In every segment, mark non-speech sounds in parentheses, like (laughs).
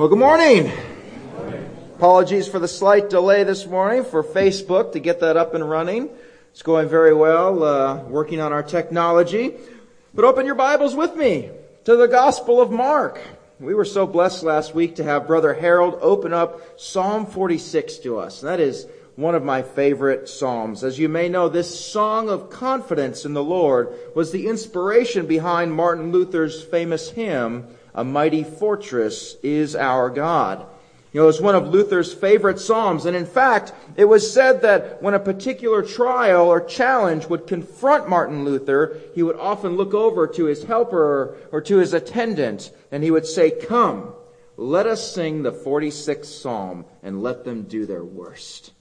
Well, good morning. Apologies for the slight delay this morning for Facebook to get that up and running. It's going very well, uh, working on our technology. But open your Bibles with me to the Gospel of Mark. We were so blessed last week to have Brother Harold open up Psalm 46 to us. That is one of my favorite psalms. As you may know, this song of confidence in the Lord was the inspiration behind Martin Luther's famous hymn, a mighty fortress is our God. You know, it's one of Luther's favorite psalms. And in fact, it was said that when a particular trial or challenge would confront Martin Luther, he would often look over to his helper or to his attendant and he would say, come, let us sing the 46th psalm and let them do their worst.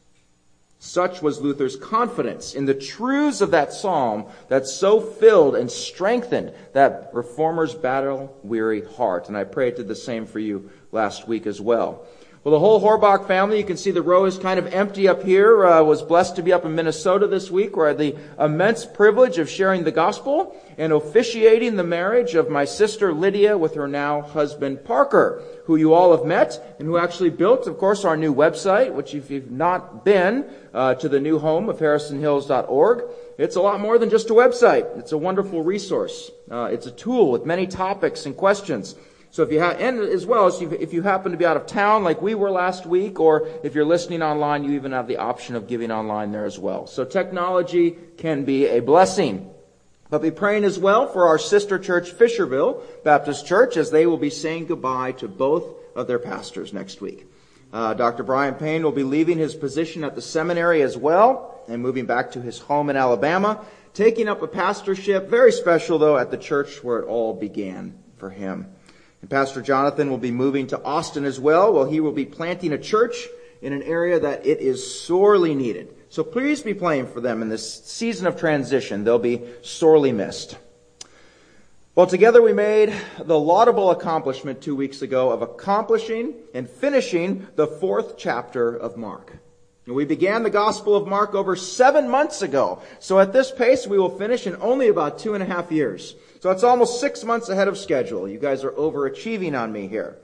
Such was Luther's confidence in the truths of that psalm that so filled and strengthened that reformer's battle weary heart. And I pray it did the same for you last week as well. Well, the whole Horbach family, you can see the row is kind of empty up here, uh, was blessed to be up in Minnesota this week where I had the immense privilege of sharing the gospel and officiating the marriage of my sister Lydia with her now husband Parker, who you all have met and who actually built, of course, our new website, which if you've not been uh, to the new home of harrisonhills.org, it's a lot more than just a website. It's a wonderful resource. Uh, it's a tool with many topics and questions. So if you have, and as well as if you happen to be out of town like we were last week, or if you're listening online, you even have the option of giving online there as well. So technology can be a blessing. But be praying as well for our sister church, Fisherville Baptist Church, as they will be saying goodbye to both of their pastors next week. Uh, Dr. Brian Payne will be leaving his position at the seminary as well and moving back to his home in Alabama, taking up a pastorship, very special though, at the church where it all began for him. And Pastor Jonathan will be moving to Austin as well. Well, he will be planting a church in an area that it is sorely needed. So please be praying for them in this season of transition. They'll be sorely missed. Well, together we made the laudable accomplishment two weeks ago of accomplishing and finishing the fourth chapter of Mark. We began the Gospel of Mark over seven months ago. So at this pace, we will finish in only about two and a half years. So it's almost six months ahead of schedule. You guys are overachieving on me here.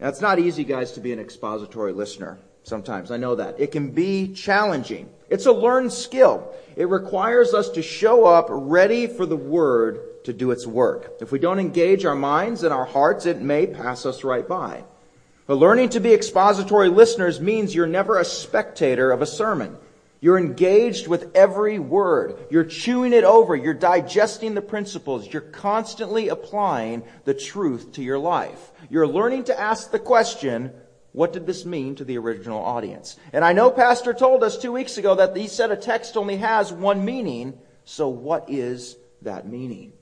Now, it's not easy, guys, to be an expository listener sometimes. I know that. It can be challenging. It's a learned skill. It requires us to show up ready for the word to do its work. If we don't engage our minds and our hearts, it may pass us right by. But learning to be expository listeners means you're never a spectator of a sermon. You're engaged with every word. You're chewing it over. You're digesting the principles. You're constantly applying the truth to your life. You're learning to ask the question, what did this mean to the original audience? And I know Pastor told us two weeks ago that he said a text only has one meaning. So what is that meaning?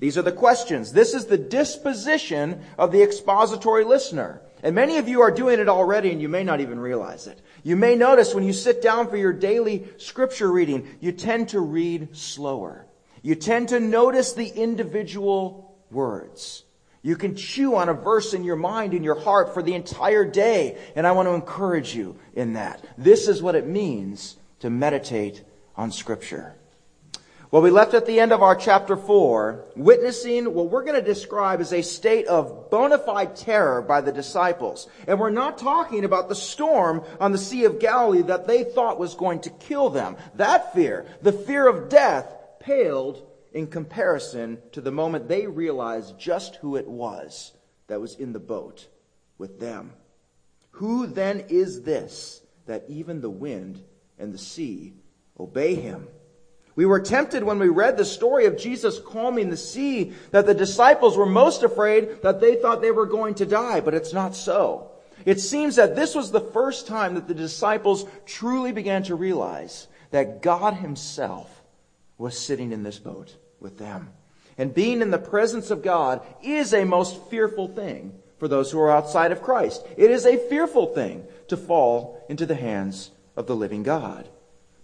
These are the questions. This is the disposition of the expository listener. And many of you are doing it already and you may not even realize it. You may notice when you sit down for your daily scripture reading, you tend to read slower. You tend to notice the individual words. You can chew on a verse in your mind, in your heart for the entire day. And I want to encourage you in that. This is what it means to meditate on scripture. Well, we left at the end of our chapter 4 witnessing what we're going to describe as a state of bona fide terror by the disciples. And we're not talking about the storm on the Sea of Galilee that they thought was going to kill them. That fear, the fear of death, paled in comparison to the moment they realized just who it was that was in the boat with them. Who then is this that even the wind and the sea obey him? We were tempted when we read the story of Jesus calming the sea that the disciples were most afraid that they thought they were going to die, but it's not so. It seems that this was the first time that the disciples truly began to realize that God himself was sitting in this boat with them. And being in the presence of God is a most fearful thing for those who are outside of Christ. It is a fearful thing to fall into the hands of the living God.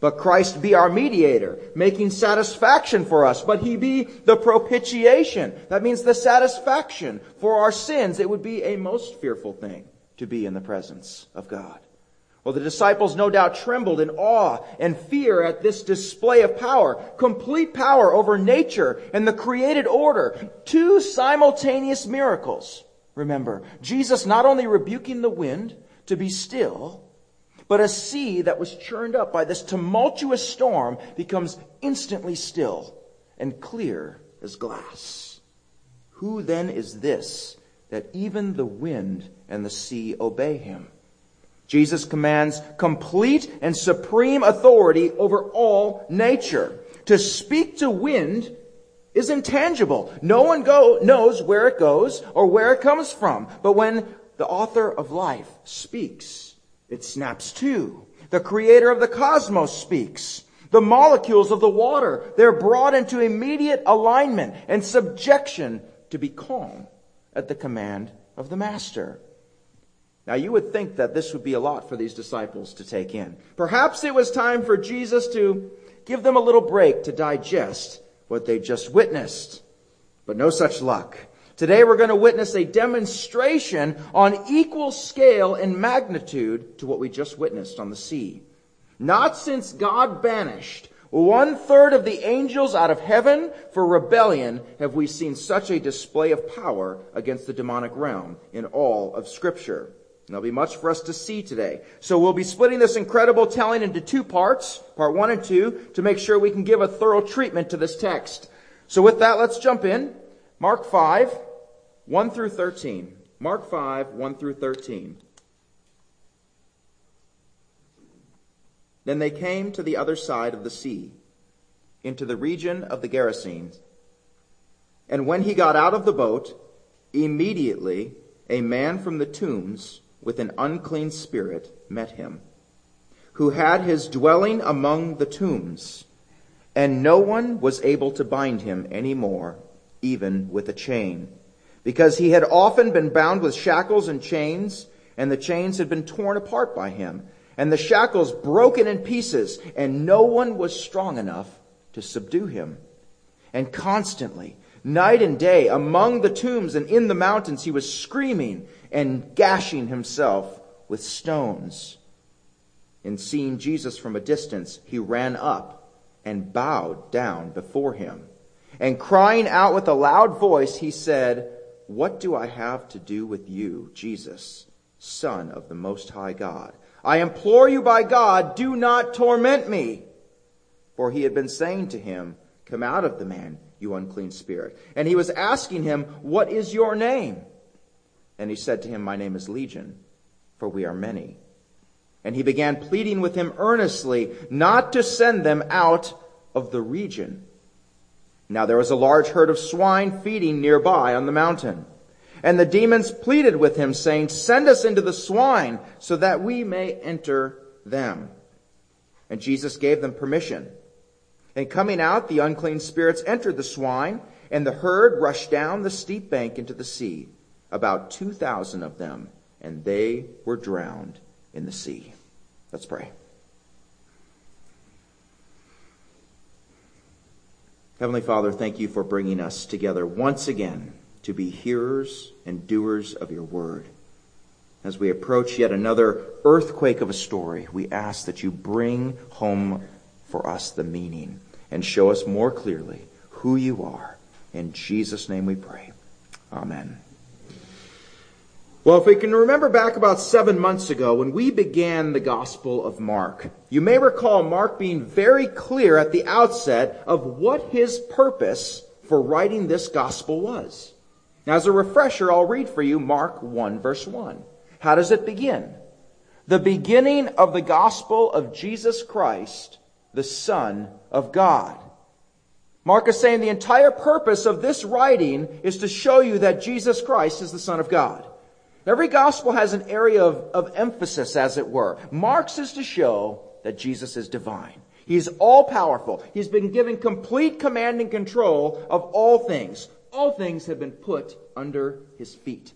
But Christ be our mediator, making satisfaction for us. But he be the propitiation. That means the satisfaction for our sins. It would be a most fearful thing to be in the presence of God. Well, the disciples no doubt trembled in awe and fear at this display of power, complete power over nature and the created order. Two simultaneous miracles. remember. Jesus not only rebuking the wind to be still, but a sea that was churned up by this tumultuous storm becomes instantly still and clear as glass. Who then is this that even the wind and the sea obey him? Jesus commands complete and supreme authority over all nature. To speak to wind is intangible. No one go, knows where it goes or where it comes from. But when the author of life speaks, it snaps to. The creator of the cosmos speaks. The molecules of the water, they're brought into immediate alignment and subjection to be calm at the command of the master. Now you would think that this would be a lot for these disciples to take in. Perhaps it was time for Jesus to give them a little break to digest what they just witnessed. But no such luck. Today we're going to witness a demonstration on equal scale and magnitude to what we just witnessed on the sea. Not since God banished one third of the angels out of heaven for rebellion have we seen such a display of power against the demonic realm in all of scripture. And there'll be much for us to see today. So we'll be splitting this incredible telling into two parts, part one and two, to make sure we can give a thorough treatment to this text. So with that, let's jump in. Mark 5, 1 through 13. Mark 5, 1 through 13. Then they came to the other side of the sea, into the region of the Gerasenes. And when he got out of the boat, immediately a man from the tombs with an unclean spirit met him, who had his dwelling among the tombs, and no one was able to bind him any more, even with a chain, because he had often been bound with shackles and chains, and the chains had been torn apart by him and the shackles broken in pieces, and no one was strong enough to subdue him. And constantly, night and day, among the tombs and in the mountains, he was screaming and gashing himself with stones. And seeing Jesus from a distance, he ran up and bowed down before him. And crying out with a loud voice, he said, What do I have to do with you, Jesus, Son of the Most High God? I implore you by God, do not torment me. For he had been saying to him, Come out of the man, you unclean spirit. And he was asking him, What is your name? And he said to him, My name is Legion, for we are many. And he began pleading with him earnestly not to send them out of the region. Now there was a large herd of swine feeding nearby on the mountain. And the demons pleaded with him, saying, Send us into the swine so that we may enter them. And Jesus gave them permission. And coming out, the unclean spirits entered the swine, and the herd rushed down the steep bank into the sea, about 2,000 of them, and they were drowned in the sea. Let's pray. Heavenly Father, thank you for bringing us together once again to be hearers and doers of your word. As we approach yet another earthquake of a story, we ask that you bring home for us the meaning and show us more clearly who you are. In Jesus' name we pray. Amen. Well, if we can remember back about seven months ago when we began the Gospel of Mark, you may recall Mark being very clear at the outset of what his purpose for writing this Gospel was. Now, as a refresher, I'll read for you Mark 1, verse 1. How does it begin? The beginning of the gospel of Jesus Christ, the Son of God. Mark is saying the entire purpose of this writing is to show you that Jesus Christ is the Son of God. Every gospel has an area of, of emphasis, as it were. Mark's is to show that Jesus is divine. He's all powerful. He's been given complete command and control of all things all things have been put under his feet.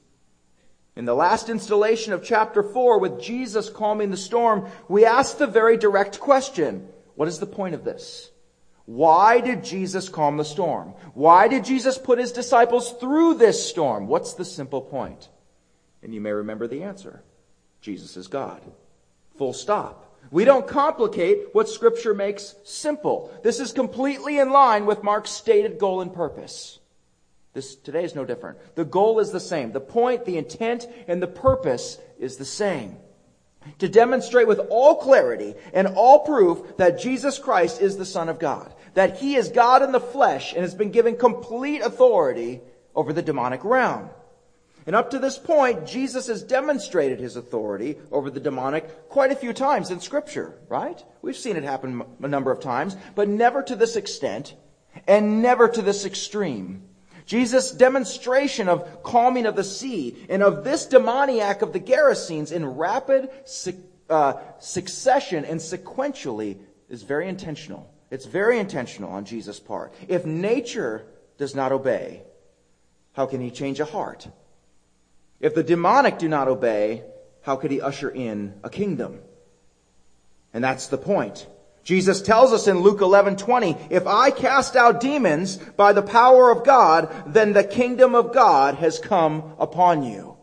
In the last installation of chapter 4, with Jesus calming the storm, we ask the very direct question What is the point of this? Why did Jesus calm the storm? Why did Jesus put his disciples through this storm? What's the simple point? And you may remember the answer Jesus is God. Full stop. We don't complicate what Scripture makes simple. This is completely in line with Mark's stated goal and purpose. This today is no different. The goal is the same. The point, the intent, and the purpose is the same. To demonstrate with all clarity and all proof that Jesus Christ is the Son of God, that he is God in the flesh and has been given complete authority over the demonic realm. And up to this point, Jesus has demonstrated his authority over the demonic quite a few times in Scripture, right? We've seen it happen a number of times, but never to this extent and never to this extreme. Jesus' demonstration of calming of the sea and of this demoniac of the Gerasenes in rapid uh, succession and sequentially is very intentional. It's very intentional on Jesus' part. If nature does not obey, how can he change a heart? If the demonic do not obey, how could he usher in a kingdom? And that's the point. Jesus tells us in Luke 11:20, if I cast out demons by the power of God, then the kingdom of God has come upon you.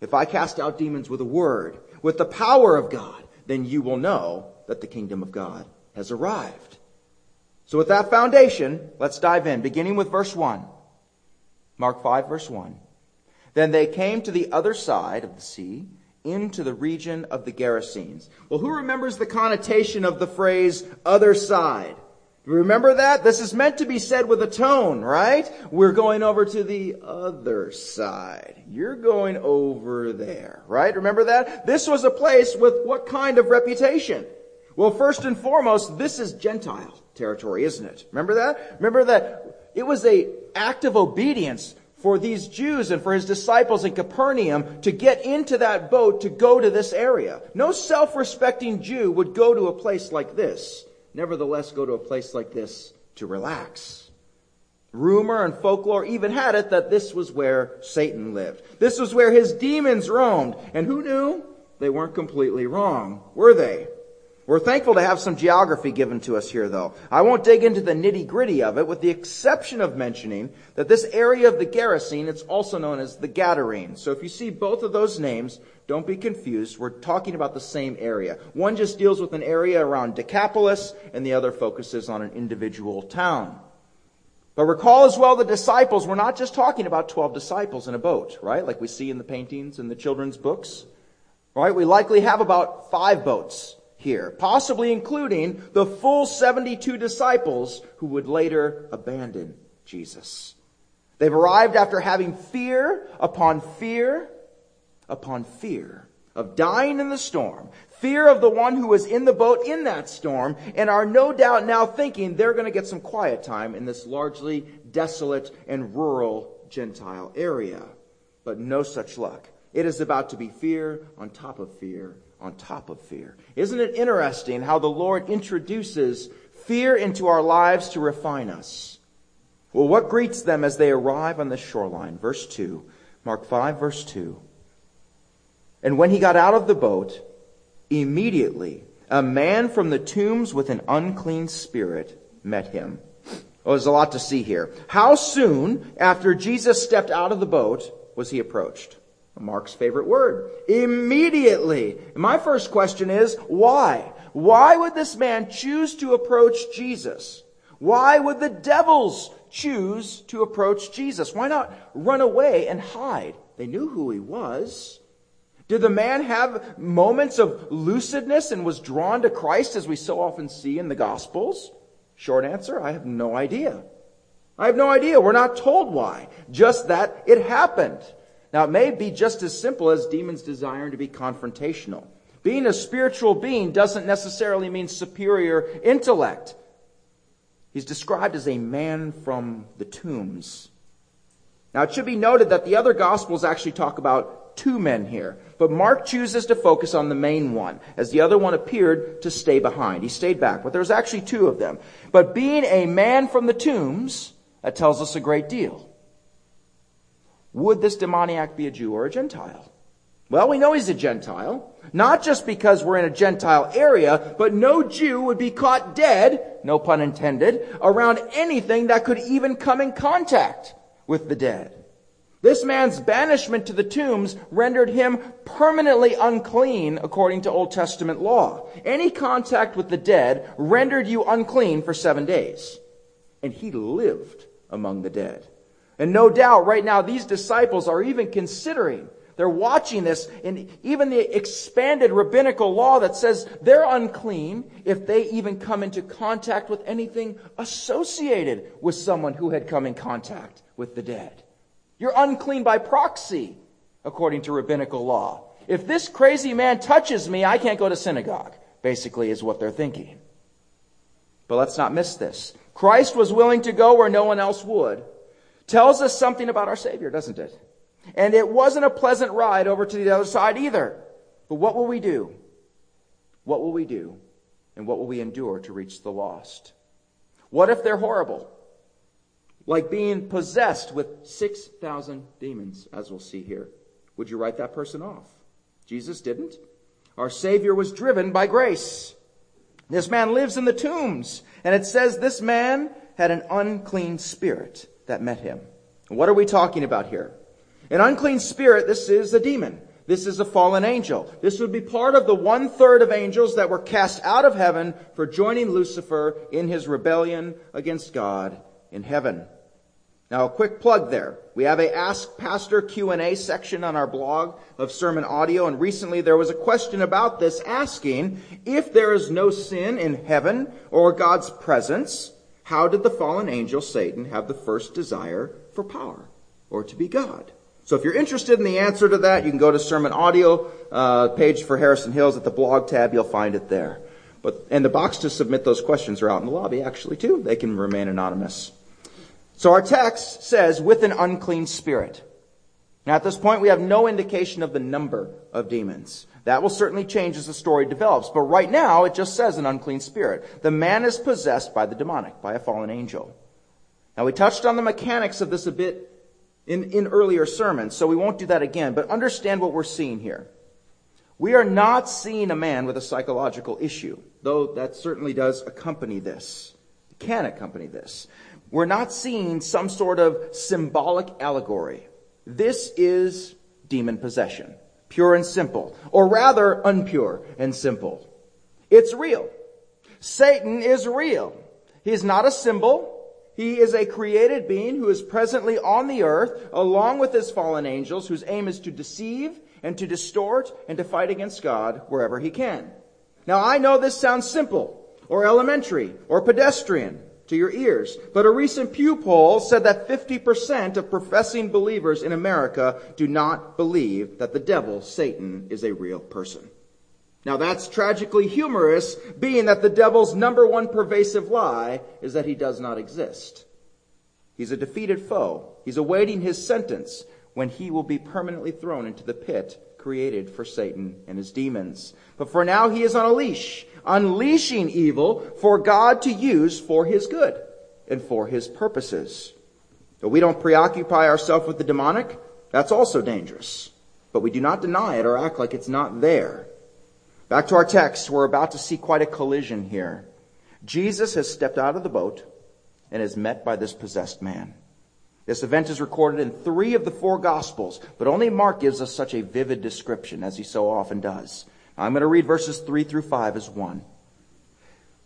If I cast out demons with a word, with the power of God, then you will know that the kingdom of God has arrived. So with that foundation, let's dive in, beginning with verse 1. Mark 5 verse 1. Then they came to the other side of the sea, into the region of the Gerasenes. Well, who remembers the connotation of the phrase other side? Remember that? This is meant to be said with a tone, right? We're going over to the other side. You're going over there, right? Remember that? This was a place with what kind of reputation? Well, first and foremost, this is Gentile territory, isn't it? Remember that? Remember that it was a act of obedience for these Jews and for his disciples in Capernaum to get into that boat to go to this area. No self-respecting Jew would go to a place like this. Nevertheless, go to a place like this to relax. Rumor and folklore even had it that this was where Satan lived. This was where his demons roamed. And who knew? They weren't completely wrong, were they? We're thankful to have some geography given to us here, though. I won't dig into the nitty gritty of it, with the exception of mentioning that this area of the Gerasene, it's also known as the Gadarene. So if you see both of those names, don't be confused. We're talking about the same area. One just deals with an area around Decapolis, and the other focuses on an individual town. But recall as well the disciples, we're not just talking about 12 disciples in a boat, right? Like we see in the paintings and the children's books. Right? We likely have about five boats here, possibly including the full 72 disciples who would later abandon Jesus. They've arrived after having fear upon fear upon fear of dying in the storm, fear of the one who was in the boat in that storm, and are no doubt now thinking they're going to get some quiet time in this largely desolate and rural Gentile area. But no such luck. It is about to be fear on top of fear on top of fear. Isn't it interesting how the Lord introduces fear into our lives to refine us? Well, what greets them as they arrive on the shoreline? Verse 2, Mark 5, verse 2. And when he got out of the boat, immediately a man from the tombs with an unclean spirit met him. Oh, there's a lot to see here. How soon after Jesus stepped out of the boat was he approached? Mark's favorite word. Immediately. My first question is, why? Why would this man choose to approach Jesus? Why would the devils choose to approach Jesus? Why not run away and hide? They knew who he was. Did the man have moments of lucidness and was drawn to Christ as we so often see in the Gospels? Short answer, I have no idea. I have no idea. We're not told why. Just that it happened. Now, it may be just as simple as demons desiring to be confrontational. Being a spiritual being doesn't necessarily mean superior intellect. He's described as a man from the tombs. Now, it should be noted that the other Gospels actually talk about two men here, but Mark chooses to focus on the main one, as the other one appeared to stay behind. He stayed back, but there's actually two of them. But being a man from the tombs, that tells us a great deal. Would this demoniac be a Jew or a Gentile? Well, we know he's a Gentile. Not just because we're in a Gentile area, but no Jew would be caught dead, no pun intended, around anything that could even come in contact with the dead. This man's banishment to the tombs rendered him permanently unclean according to Old Testament law. Any contact with the dead rendered you unclean for seven days. And he lived among the dead. And no doubt right now these disciples are even considering, they're watching this, and even the expanded rabbinical law that says they're unclean if they even come into contact with anything associated with someone who had come in contact with the dead. You're unclean by proxy, according to rabbinical law. If this crazy man touches me, I can't go to synagogue, basically, is what they're thinking. But let's not miss this. Christ was willing to go where no one else would. Tells us something about our Savior, doesn't it? And it wasn't a pleasant ride over to the other side either. But what will we do? What will we do? And what will we endure to reach the lost? What if they're horrible? Like being possessed with 6,000 demons, as we'll see here. Would you write that person off? Jesus didn't. Our Savior was driven by grace. This man lives in the tombs. And it says this man had an unclean spirit that met him. What are we talking about here? An unclean spirit, this is a demon. This is a fallen angel. This would be part of the one third of angels that were cast out of heaven for joining Lucifer in his rebellion against God in heaven. Now, a quick plug there. We have a Ask Pastor Q&A section on our blog of sermon audio, and recently there was a question about this asking, if there is no sin in heaven or God's presence, how did the fallen angel Satan have the first desire for power or to be God? So if you're interested in the answer to that, you can go to sermon audio uh, page for Harrison Hills at the blog tab. You'll find it there. But and the box to submit those questions are out in the lobby actually too. They can remain anonymous. So our text says, with an unclean spirit. Now at this point, we have no indication of the number of demons. That will certainly change as the story develops. But right now, it just says an unclean spirit. The man is possessed by the demonic, by a fallen angel. Now we touched on the mechanics of this a bit in, in earlier sermons, so we won't do that again. But understand what we're seeing here. We are not seeing a man with a psychological issue, though that certainly does accompany this. Can accompany this. We're not seeing some sort of symbolic allegory. This is demon possession, pure and simple, or rather unpure and simple. It's real. Satan is real. He is not a symbol. He is a created being who is presently on the earth along with his fallen angels whose aim is to deceive and to distort and to fight against God wherever he can. Now I know this sounds simple or elementary or pedestrian to your ears. But a recent Pew poll said that 50% of professing believers in America do not believe that the devil, Satan, is a real person. Now that's tragically humorous, being that the devil's number one pervasive lie is that he does not exist. He's a defeated foe. He's awaiting his sentence when he will be permanently thrown into the pit created for Satan and his demons. But for now, he is on a leash unleashing evil for God to use for his good and for his purposes. But we don't preoccupy ourselves with the demonic. That's also dangerous. But we do not deny it or act like it's not there. Back to our text, we're about to see quite a collision here. Jesus has stepped out of the boat and is met by this possessed man. This event is recorded in three of the four Gospels, but only Mark gives us such a vivid description, as he so often does. I'm going to read verses 3 through 5 as one.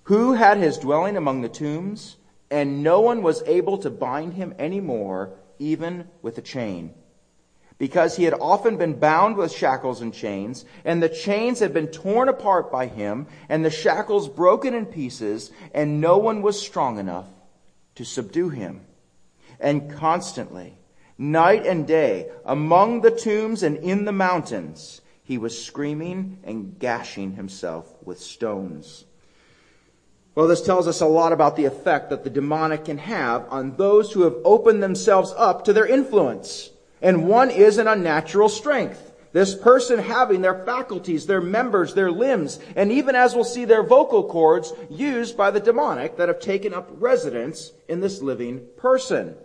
Who had his dwelling among the tombs, and no one was able to bind him any more, even with a chain. Because he had often been bound with shackles and chains, and the chains had been torn apart by him, and the shackles broken in pieces, and no one was strong enough to subdue him. And constantly, night and day, among the tombs and in the mountains, he was screaming and gashing himself with stones. Well, this tells us a lot about the effect that the demonic can have on those who have opened themselves up to their influence. And one is an unnatural strength. This person having their faculties, their members, their limbs, and even as we'll see, their vocal cords used by the demonic that have taken up residence in this living person.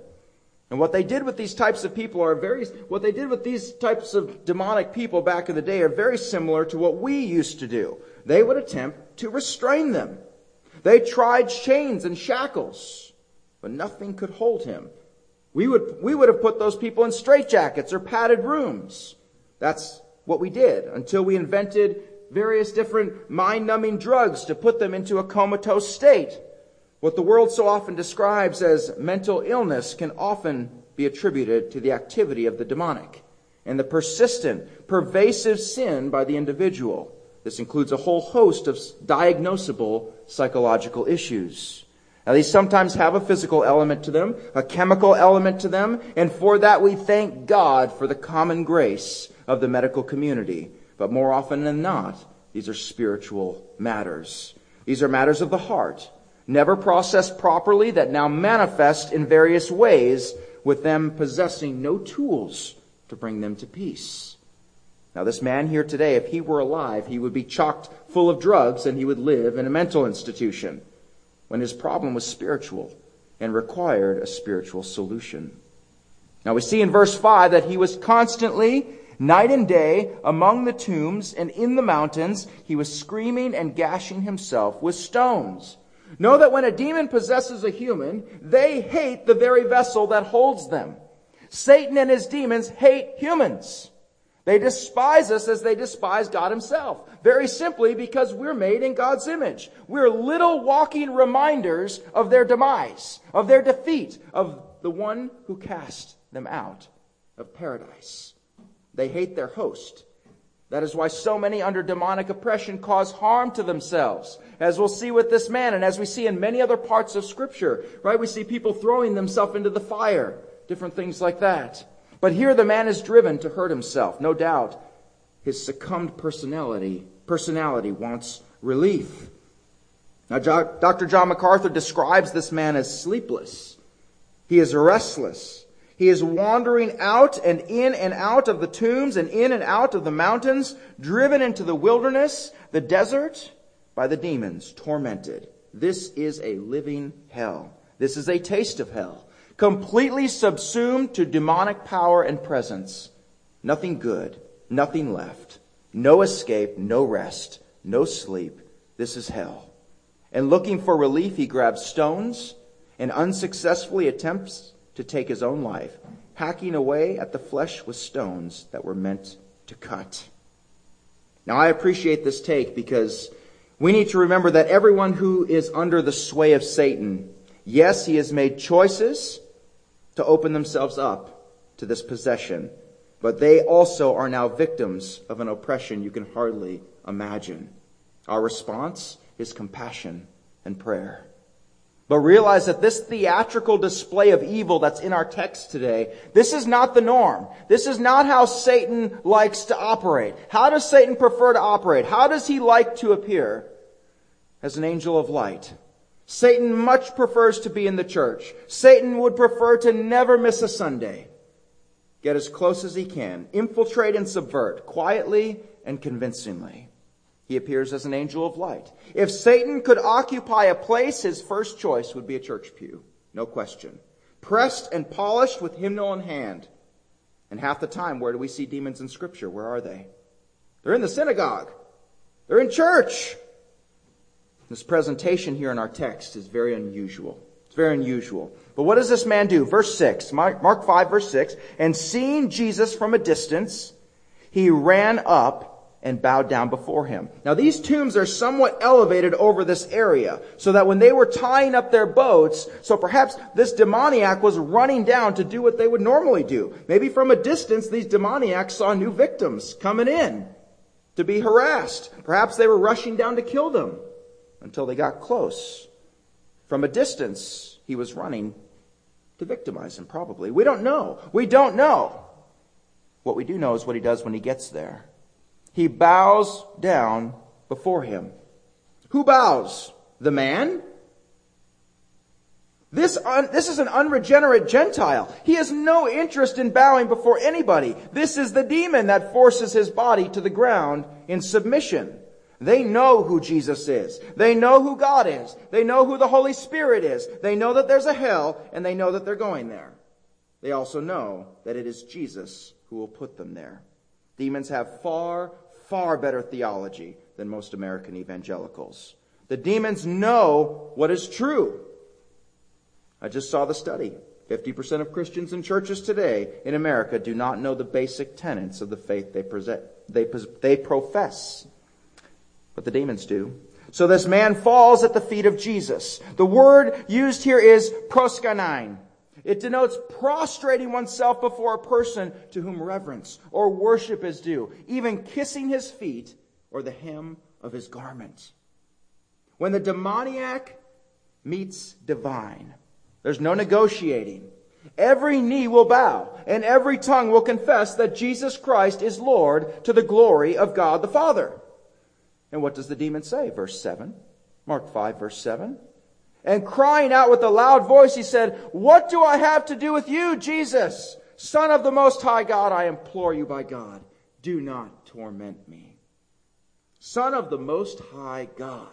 And what they did with these types of people are very, what they did with these types of demonic people back in the day are very similar to what we used to do. They would attempt to restrain them. They tried chains and shackles, but nothing could hold him. We would, we would have put those people in straitjackets or padded rooms. That's what we did until we invented various different mind numbing drugs to put them into a comatose state. What the world so often describes as mental illness can often be attributed to the activity of the demonic and the persistent, pervasive sin by the individual. This includes a whole host of diagnosable psychological issues. Now, these sometimes have a physical element to them, a chemical element to them, and for that we thank God for the common grace of the medical community. But more often than not, these are spiritual matters. These are matters of the heart, never processed properly, that now manifest in various ways, with them possessing no tools to bring them to peace. Now, this man here today, if he were alive, he would be chocked full of drugs and he would live in a mental institution when his problem was spiritual and required a spiritual solution. Now, we see in verse 5 that he was constantly, night and day, among the tombs and in the mountains. He was screaming and gashing himself with stones. Know that when a demon possesses a human, they hate the very vessel that holds them. Satan and his demons hate humans. They despise us as they despise God himself. Very simply because we're made in God's image. We're little walking reminders of their demise, of their defeat, of the one who cast them out of paradise. They hate their host. That is why so many under demonic oppression cause harm to themselves. As we'll see with this man and as we see in many other parts of scripture, right? We see people throwing themselves into the fire different things like that. But here the man is driven to hurt himself. No doubt his succumbed personality, personality wants relief. Now, Dr. John MacArthur describes this man as sleepless. He is restless. He is wandering out and in and out of the tombs and in and out of the mountains, driven into the wilderness, the desert, by the demons, tormented. This is a living hell. This is a taste of hell completely subsumed to demonic power and presence. Nothing good, nothing left, no escape, no rest, no sleep. This is hell. And looking for relief, he grabs stones and unsuccessfully attempts to take his own life, hacking away at the flesh with stones that were meant to cut. Now, I appreciate this take because we need to remember that everyone who is under the sway of Satan, yes, he has made choices to open themselves up to this possession, but they also are now victims of an oppression you can hardly imagine. Our response is compassion and prayer. But realize that this theatrical display of evil that's in our text today, this is not the norm. This is not how Satan likes to operate. How does Satan prefer to operate? How does he like to appear? As an angel of light. Satan much prefers to be in the church. Satan would prefer to never miss a Sunday. Get as close as he can, infiltrate and subvert quietly and convincingly. He appears as an angel of light. If Satan could occupy a place, his first choice would be a church pew. No question. Pressed and polished with hymnal in hand. And half the time, where do we see demons in scripture? Where are they? They're in the synagogue. They're in church. This presentation here in our text is very unusual. It's very unusual. But what does this man do? Verse 6, Mark 5, verse 6. And seeing Jesus from a distance, he ran up and bowed down before him. Now these tombs are somewhat elevated over this area, so that when they were tying up their boats, so perhaps this demoniac was running down to do what they would normally do. Maybe from a distance, these demoniacs saw new victims coming in to be harassed. Perhaps they were rushing down to kill them until they got close. From a distance, he was running to victimize him, probably. We don't know. We don't know. What we do know is what he does when he gets there. He bows down before him. Who bows? The man? This, un, this is an unregenerate Gentile. He has no interest in bowing before anybody. This is the demon that forces his body to the ground in submission. They know who Jesus is. They know who God is. They know who the Holy Spirit is. They know that there's a hell and they know that they're going there. They also know that it is Jesus who will put them there. Demons have far, far better theology than most American evangelicals. The demons know what is true. I just saw the study. 50% of Christians in churches today in America do not know the basic tenets of the faith they, present, they, they profess but the demons do. So this man falls at the feet of Jesus. The word used here is proskuneo. It denotes prostrating oneself before a person to whom reverence or worship is due, even kissing his feet or the hem of his garment. When the demoniac meets divine, there's no negotiating. Every knee will bow and every tongue will confess that Jesus Christ is Lord to the glory of God the Father. And what does the demon say? Verse 7. Mark 5, verse 7. And crying out with a loud voice, he said, What do I have to do with you, Jesus? Son of the Most High God, I implore you by God, do not torment me. Son of the Most High God.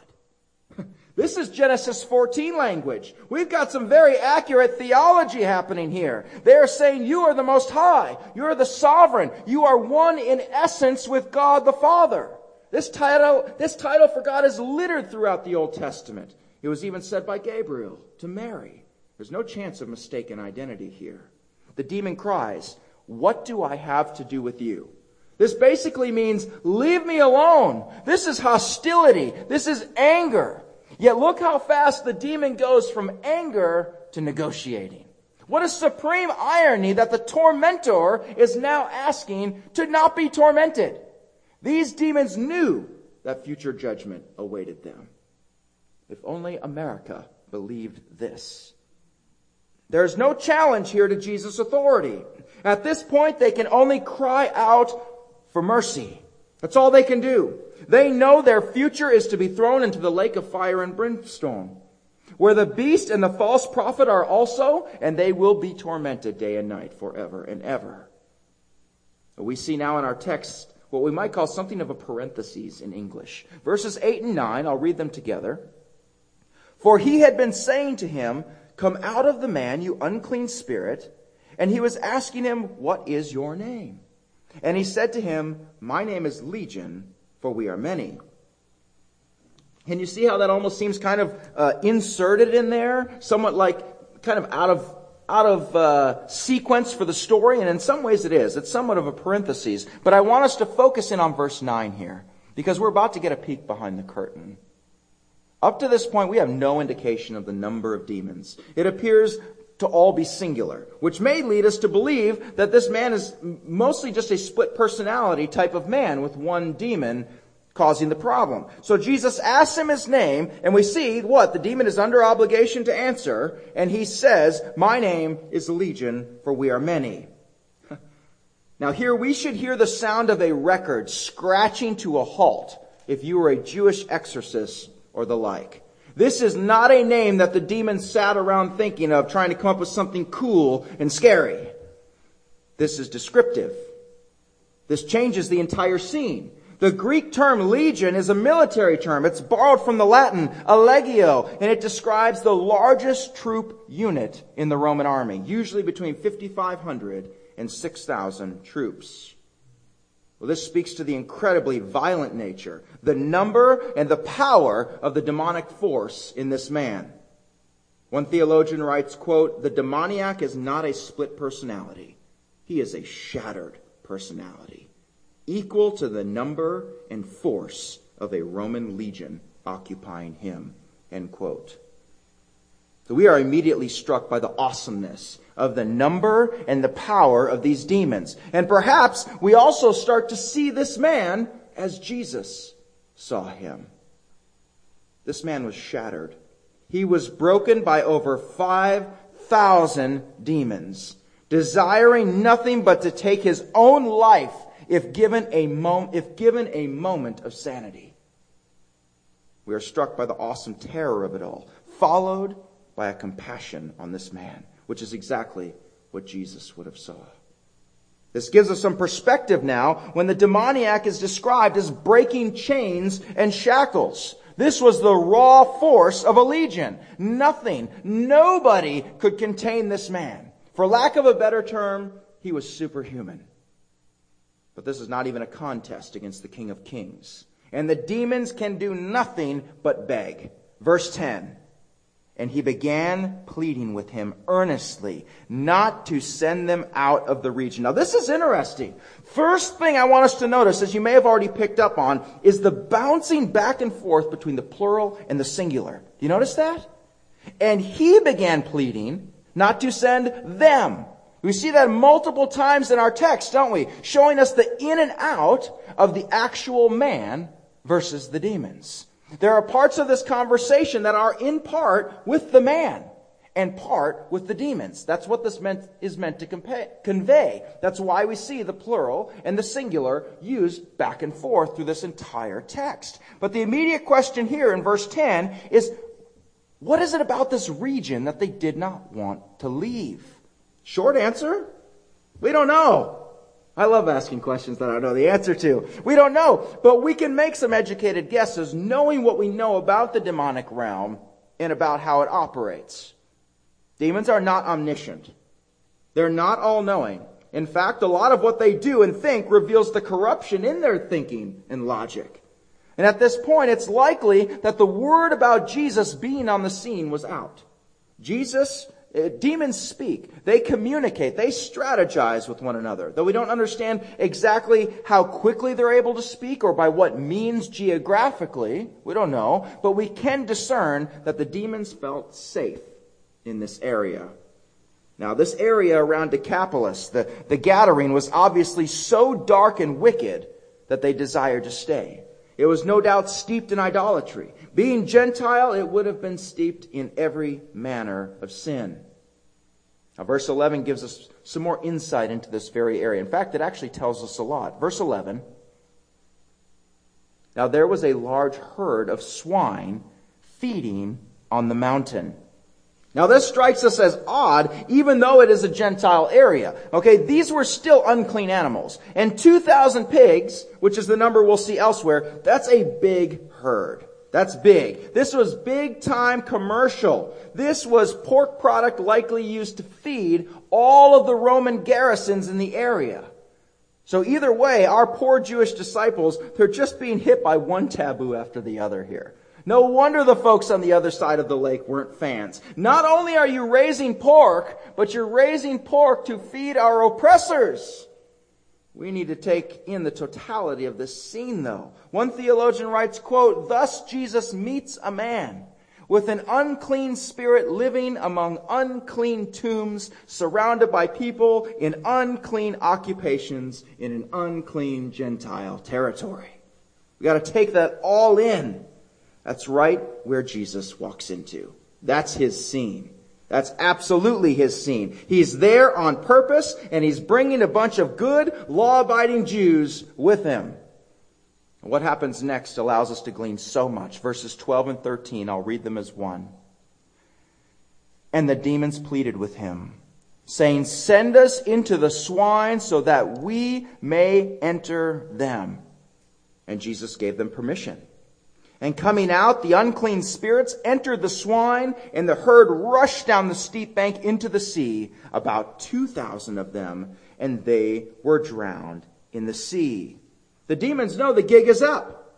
(laughs) This is Genesis 14 language. We've got some very accurate theology happening here. They are saying you are the most high. You are the sovereign. You are one in essence with God the Father. This title, this title for God is littered throughout the Old Testament. It was even said by Gabriel to Mary. There's no chance of mistaken identity here. The demon cries, What do I have to do with you? This basically means, Leave me alone. This is hostility. This is anger. Yet look how fast the demon goes from anger to negotiating. What a supreme irony that the tormentor is now asking to not be tormented. These demons knew that future judgment awaited them. If only America believed this. There's no challenge here to Jesus' authority. At this point, they can only cry out for mercy. That's all they can do. They know their future is to be thrown into the lake of fire and brimstone, where the beast and the false prophet are also, and they will be tormented day and night forever and ever. We see now in our text what we might call something of a parenthesis in English. Verses 8 and 9, I'll read them together. For he had been saying to him, Come out of the man, you unclean spirit. And he was asking him, What is your name? And he said to him, My name is Legion, for we are many. Can you see how that almost seems kind of uh, inserted in there? Somewhat like kind of out of out of uh, sequence for the story, and in some ways it is. It's somewhat of a parenthesis. But I want us to focus in on verse 9 here, because we're about to get a peek behind the curtain. Up to this point, we have no indication of the number of demons. It appears to all be singular, which may lead us to believe that this man is mostly just a split personality type of man with one demon causing the problem. So Jesus asks him his name, and we see what? The demon is under obligation to answer, and he says, My name is Legion, for we are many. (laughs) Now here we should hear the sound of a record scratching to a halt if you were a Jewish exorcist or the like. This is not a name that the demons sat around thinking of, trying to come up with something cool and scary. This is descriptive. This changes the entire scene. The Greek term legion is a military term. It's borrowed from the Latin allegio, and it describes the largest troop unit in the Roman army, usually between 5,500 and 6,000 troops. Well, this speaks to the incredibly violent nature, the number and the power of the demonic force in this man. One theologian writes, quote, the demoniac is not a split personality. He is a shattered personality, equal to the number and force of a Roman legion occupying him, end quote. So we are immediately struck by the awesomeness of the number and the power of these demons. And perhaps we also start to see this man as Jesus saw him. This man was shattered. He was broken by over 5,000 demons, desiring nothing but to take his own life if given a, mom- if given a moment of sanity. We are struck by the awesome terror of it all, followed by a compassion on this man, which is exactly what Jesus would have saw. This gives us some perspective now when the demoniac is described as breaking chains and shackles. This was the raw force of a legion. Nothing, nobody could contain this man. For lack of a better term, he was superhuman. But this is not even a contest against the King of Kings. And the demons can do nothing but beg. Verse 10 and he began pleading with him earnestly not to send them out of the region. Now this is interesting. First thing I want us to notice, as you may have already picked up on, is the bouncing back and forth between the plural and the singular. Do you notice that? And he began pleading not to send them. We see that multiple times in our text, don't we? Showing us the in and out of the actual man versus the demons. There are parts of this conversation that are in part with the man and part with the demons. That's what this meant, is meant to convey. That's why we see the plural and the singular used back and forth through this entire text. But the immediate question here in verse 10 is, what is it about this region that they did not want to leave? Short answer, we don't know. I love asking questions that I don't know the answer to. We don't know, but we can make some educated guesses knowing what we know about the demonic realm and about how it operates. Demons are not omniscient. They're not all knowing. In fact, a lot of what they do and think reveals the corruption in their thinking and logic. And at this point, it's likely that the word about Jesus being on the scene was out. Jesus, Uh, demons speak. They communicate. They strategize with one another. Though we don't understand exactly how quickly they're able to speak or by what means geographically, we don't know, but we can discern that the demons felt safe in this area. Now, this area around Decapolis, the, the was obviously so dark and wicked that they desired to stay. It was no doubt steeped in idolatry. Being Gentile, it would have been steeped in every manner of sin. Now, verse 11 gives us some more insight into this very area. In fact, it actually tells us a lot. Verse 11 Now there was a large herd of swine feeding on the mountain. Now this strikes us as odd, even though it is a Gentile area. Okay, these were still unclean animals. And 2,000 pigs, which is the number we'll see elsewhere, that's a big herd. That's big. This was big time commercial. This was pork product likely used to feed all of the Roman garrisons in the area. So either way, our poor Jewish disciples, they're just being hit by one taboo after the other here. No wonder the folks on the other side of the lake weren't fans. Not only are you raising pork, but you're raising pork to feed our oppressors. We need to take in the totality of this scene though. One theologian writes, quote, thus Jesus meets a man with an unclean spirit living among unclean tombs, surrounded by people in unclean occupations in an unclean Gentile territory. We gotta take that all in. That's right where Jesus walks into. That's his scene. That's absolutely his scene. He's there on purpose and he's bringing a bunch of good, law-abiding Jews with him. What happens next allows us to glean so much. Verses 12 and 13, I'll read them as one. And the demons pleaded with him, saying, Send us into the swine so that we may enter them. And Jesus gave them permission. And coming out, the unclean spirits entered the swine, and the herd rushed down the steep bank into the sea, about 2,000 of them, and they were drowned in the sea. The demons know the gig is up.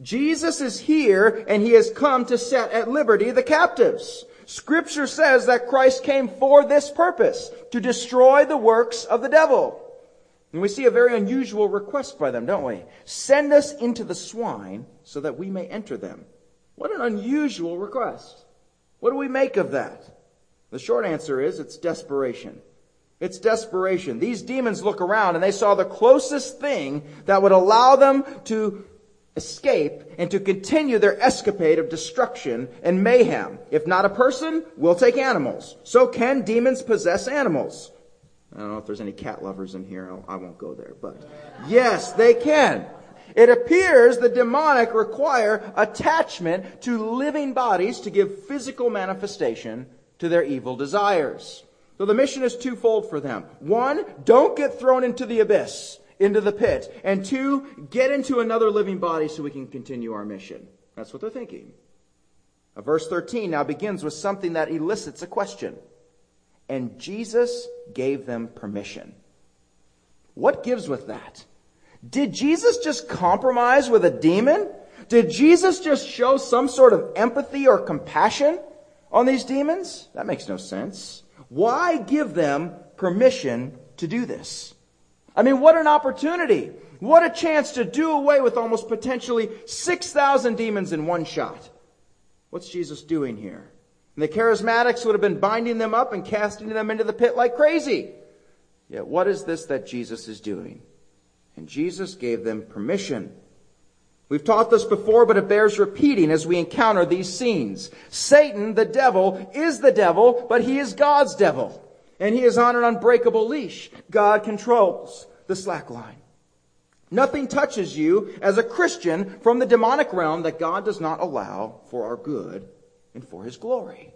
Jesus is here, and he has come to set at liberty the captives. Scripture says that Christ came for this purpose, to destroy the works of the devil. And we see a very unusual request by them, don't we? Send us into the swine so that we may enter them. What an unusual request. What do we make of that? The short answer is it's desperation. It's desperation. These demons look around and they saw the closest thing that would allow them to escape and to continue their escapade of destruction and mayhem. If not a person, we'll take animals. So can demons possess animals? I don't know if there's any cat lovers in here. I won't go there, but yes, they can. It appears the demonic require attachment to living bodies to give physical manifestation to their evil desires. So the mission is twofold for them. One, don't get thrown into the abyss, into the pit. And two, get into another living body so we can continue our mission. That's what they're thinking. Verse 13 now begins with something that elicits a question. And Jesus gave them permission. What gives with that? Did Jesus just compromise with a demon? Did Jesus just show some sort of empathy or compassion on these demons? That makes no sense. Why give them permission to do this? I mean, what an opportunity. What a chance to do away with almost potentially 6,000 demons in one shot. What's Jesus doing here? And the charismatics would have been binding them up and casting them into the pit like crazy. Yet what is this that Jesus is doing? And Jesus gave them permission. We've taught this before, but it bears repeating as we encounter these scenes. Satan, the devil, is the devil, but he is God's devil. And he is on an unbreakable leash. God controls the slack line. Nothing touches you as a Christian from the demonic realm that God does not allow for our good and for his glory.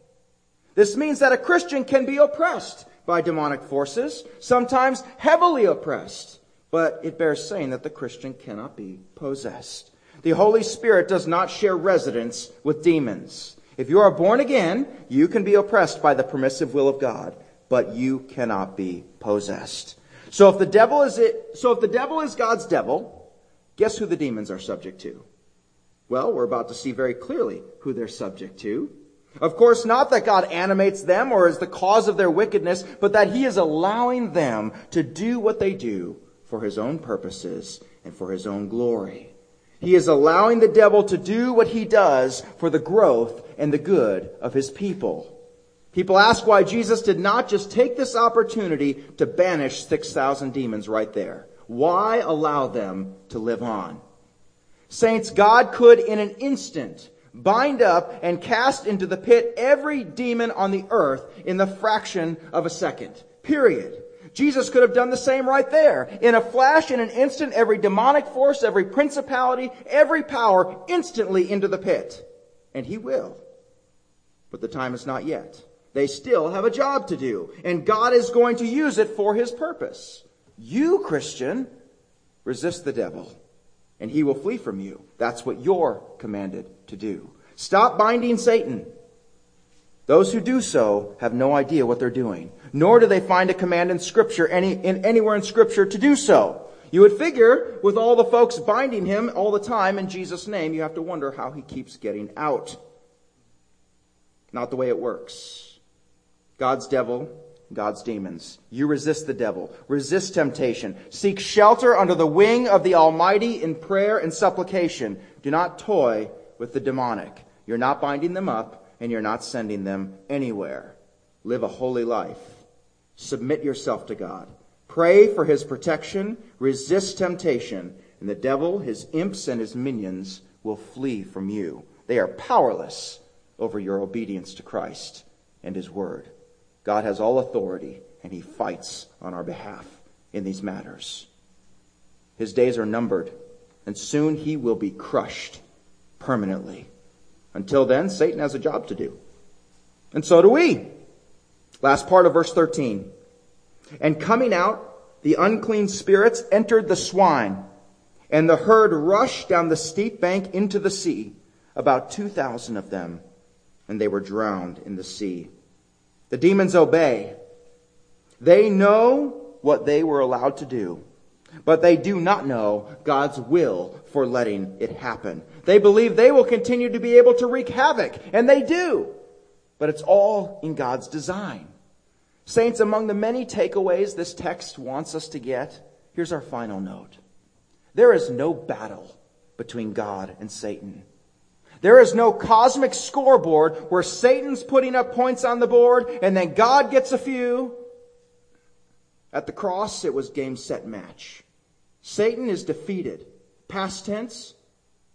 This means that a Christian can be oppressed by demonic forces, sometimes heavily oppressed, but it bears saying that the Christian cannot be possessed. The Holy Spirit does not share residence with demons. If you are born again, you can be oppressed by the permissive will of God, but you cannot be possessed. So if the devil is it, so if the devil is God's devil, guess who the demons are subject to? Well, we're about to see very clearly who they're subject to. Of course, not that God animates them or is the cause of their wickedness, but that He is allowing them to do what they do for His own purposes and for His own glory. He is allowing the devil to do what he does for the growth and the good of His people. People ask why Jesus did not just take this opportunity to banish 6,000 demons right there. Why allow them to live on? Saints, God could in an instant bind up and cast into the pit every demon on the earth in the fraction of a second. Period. Jesus could have done the same right there. In a flash, in an instant, every demonic force, every principality, every power instantly into the pit. And he will. But the time is not yet. They still have a job to do, and God is going to use it for his purpose. You, Christian, resist the devil and he will flee from you. That's what you're commanded to do. Stop binding Satan. Those who do so have no idea what they're doing, nor do they find a command in scripture any, in, anywhere in scripture to do so. You would figure with all the folks binding him all the time in Jesus' name, you have to wonder how he keeps getting out. Not the way it works. God's devil God's demons. You resist the devil. Resist temptation. Seek shelter under the wing of the Almighty in prayer and supplication. Do not toy with the demonic. You're not binding them up and you're not sending them anywhere. Live a holy life. Submit yourself to God. Pray for his protection. Resist temptation. And the devil, his imps, and his minions will flee from you. They are powerless over your obedience to Christ and his word. God has all authority, and he fights on our behalf in these matters. His days are numbered, and soon he will be crushed permanently. Until then, Satan has a job to do. And so do we. Last part of verse 13. And coming out, the unclean spirits entered the swine, and the herd rushed down the steep bank into the sea, about 2,000 of them, and they were drowned in the sea. The demons obey. They know what they were allowed to do, but they do not know God's will for letting it happen. They believe they will continue to be able to wreak havoc, and they do. But it's all in God's design. Saints, among the many takeaways this text wants us to get, here's our final note. There is no battle between God and Satan. There is no cosmic scoreboard where Satan's putting up points on the board and then God gets a few. At the cross, it was game, set, match. Satan is defeated. Past tense,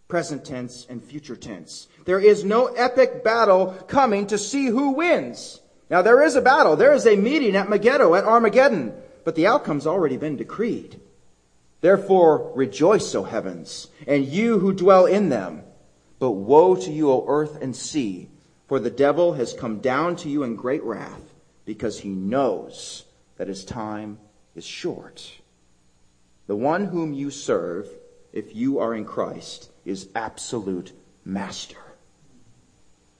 present tense, and future tense. There is no epic battle coming to see who wins. Now there is a battle. There is a meeting at Megiddo, at Armageddon, but the outcome's already been decreed. Therefore rejoice, O heavens, and you who dwell in them. But woe to you, O earth and sea, for the devil has come down to you in great wrath, because he knows that his time is short. The one whom you serve, if you are in Christ, is absolute master.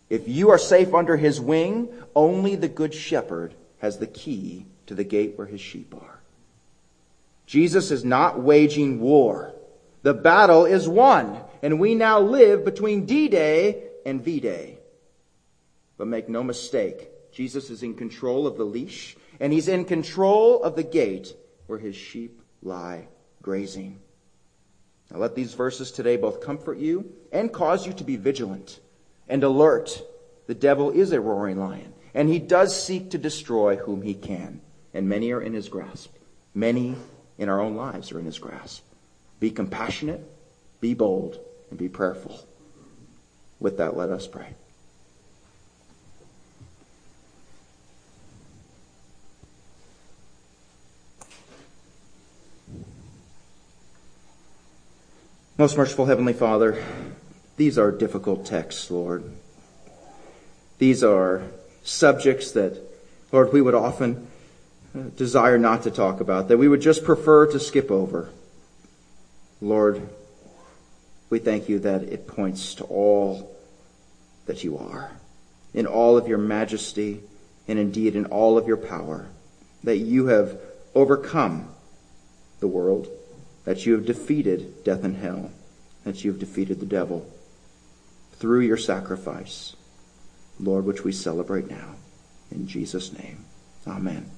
If you are safe under his wing, only the good shepherd has the key to the gate where his sheep are. Jesus is not waging war. The battle is won and we now live between D-Day and V-Day. But make no mistake, Jesus is in control of the leash, and he's in control of the gate where his sheep lie grazing. Now let these verses today both comfort you and cause you to be vigilant and alert the devil is a roaring lion, and he does seek to destroy whom he can, and many are in his grasp. Many in our own lives are in his grasp. Be compassionate, be bold, and be prayerful. With that, let us pray. Most merciful Heavenly Father, these are difficult texts, Lord. These are subjects that, Lord, we would often uh, desire not to talk about, that we would just prefer to skip over. Lord, we thank you that it points to all that you are, in all of your majesty, and indeed in all of your power, that you have overcome the world, that you have defeated death and hell, that you have defeated the devil through your sacrifice, Lord, which we celebrate now. In Jesus' name, amen.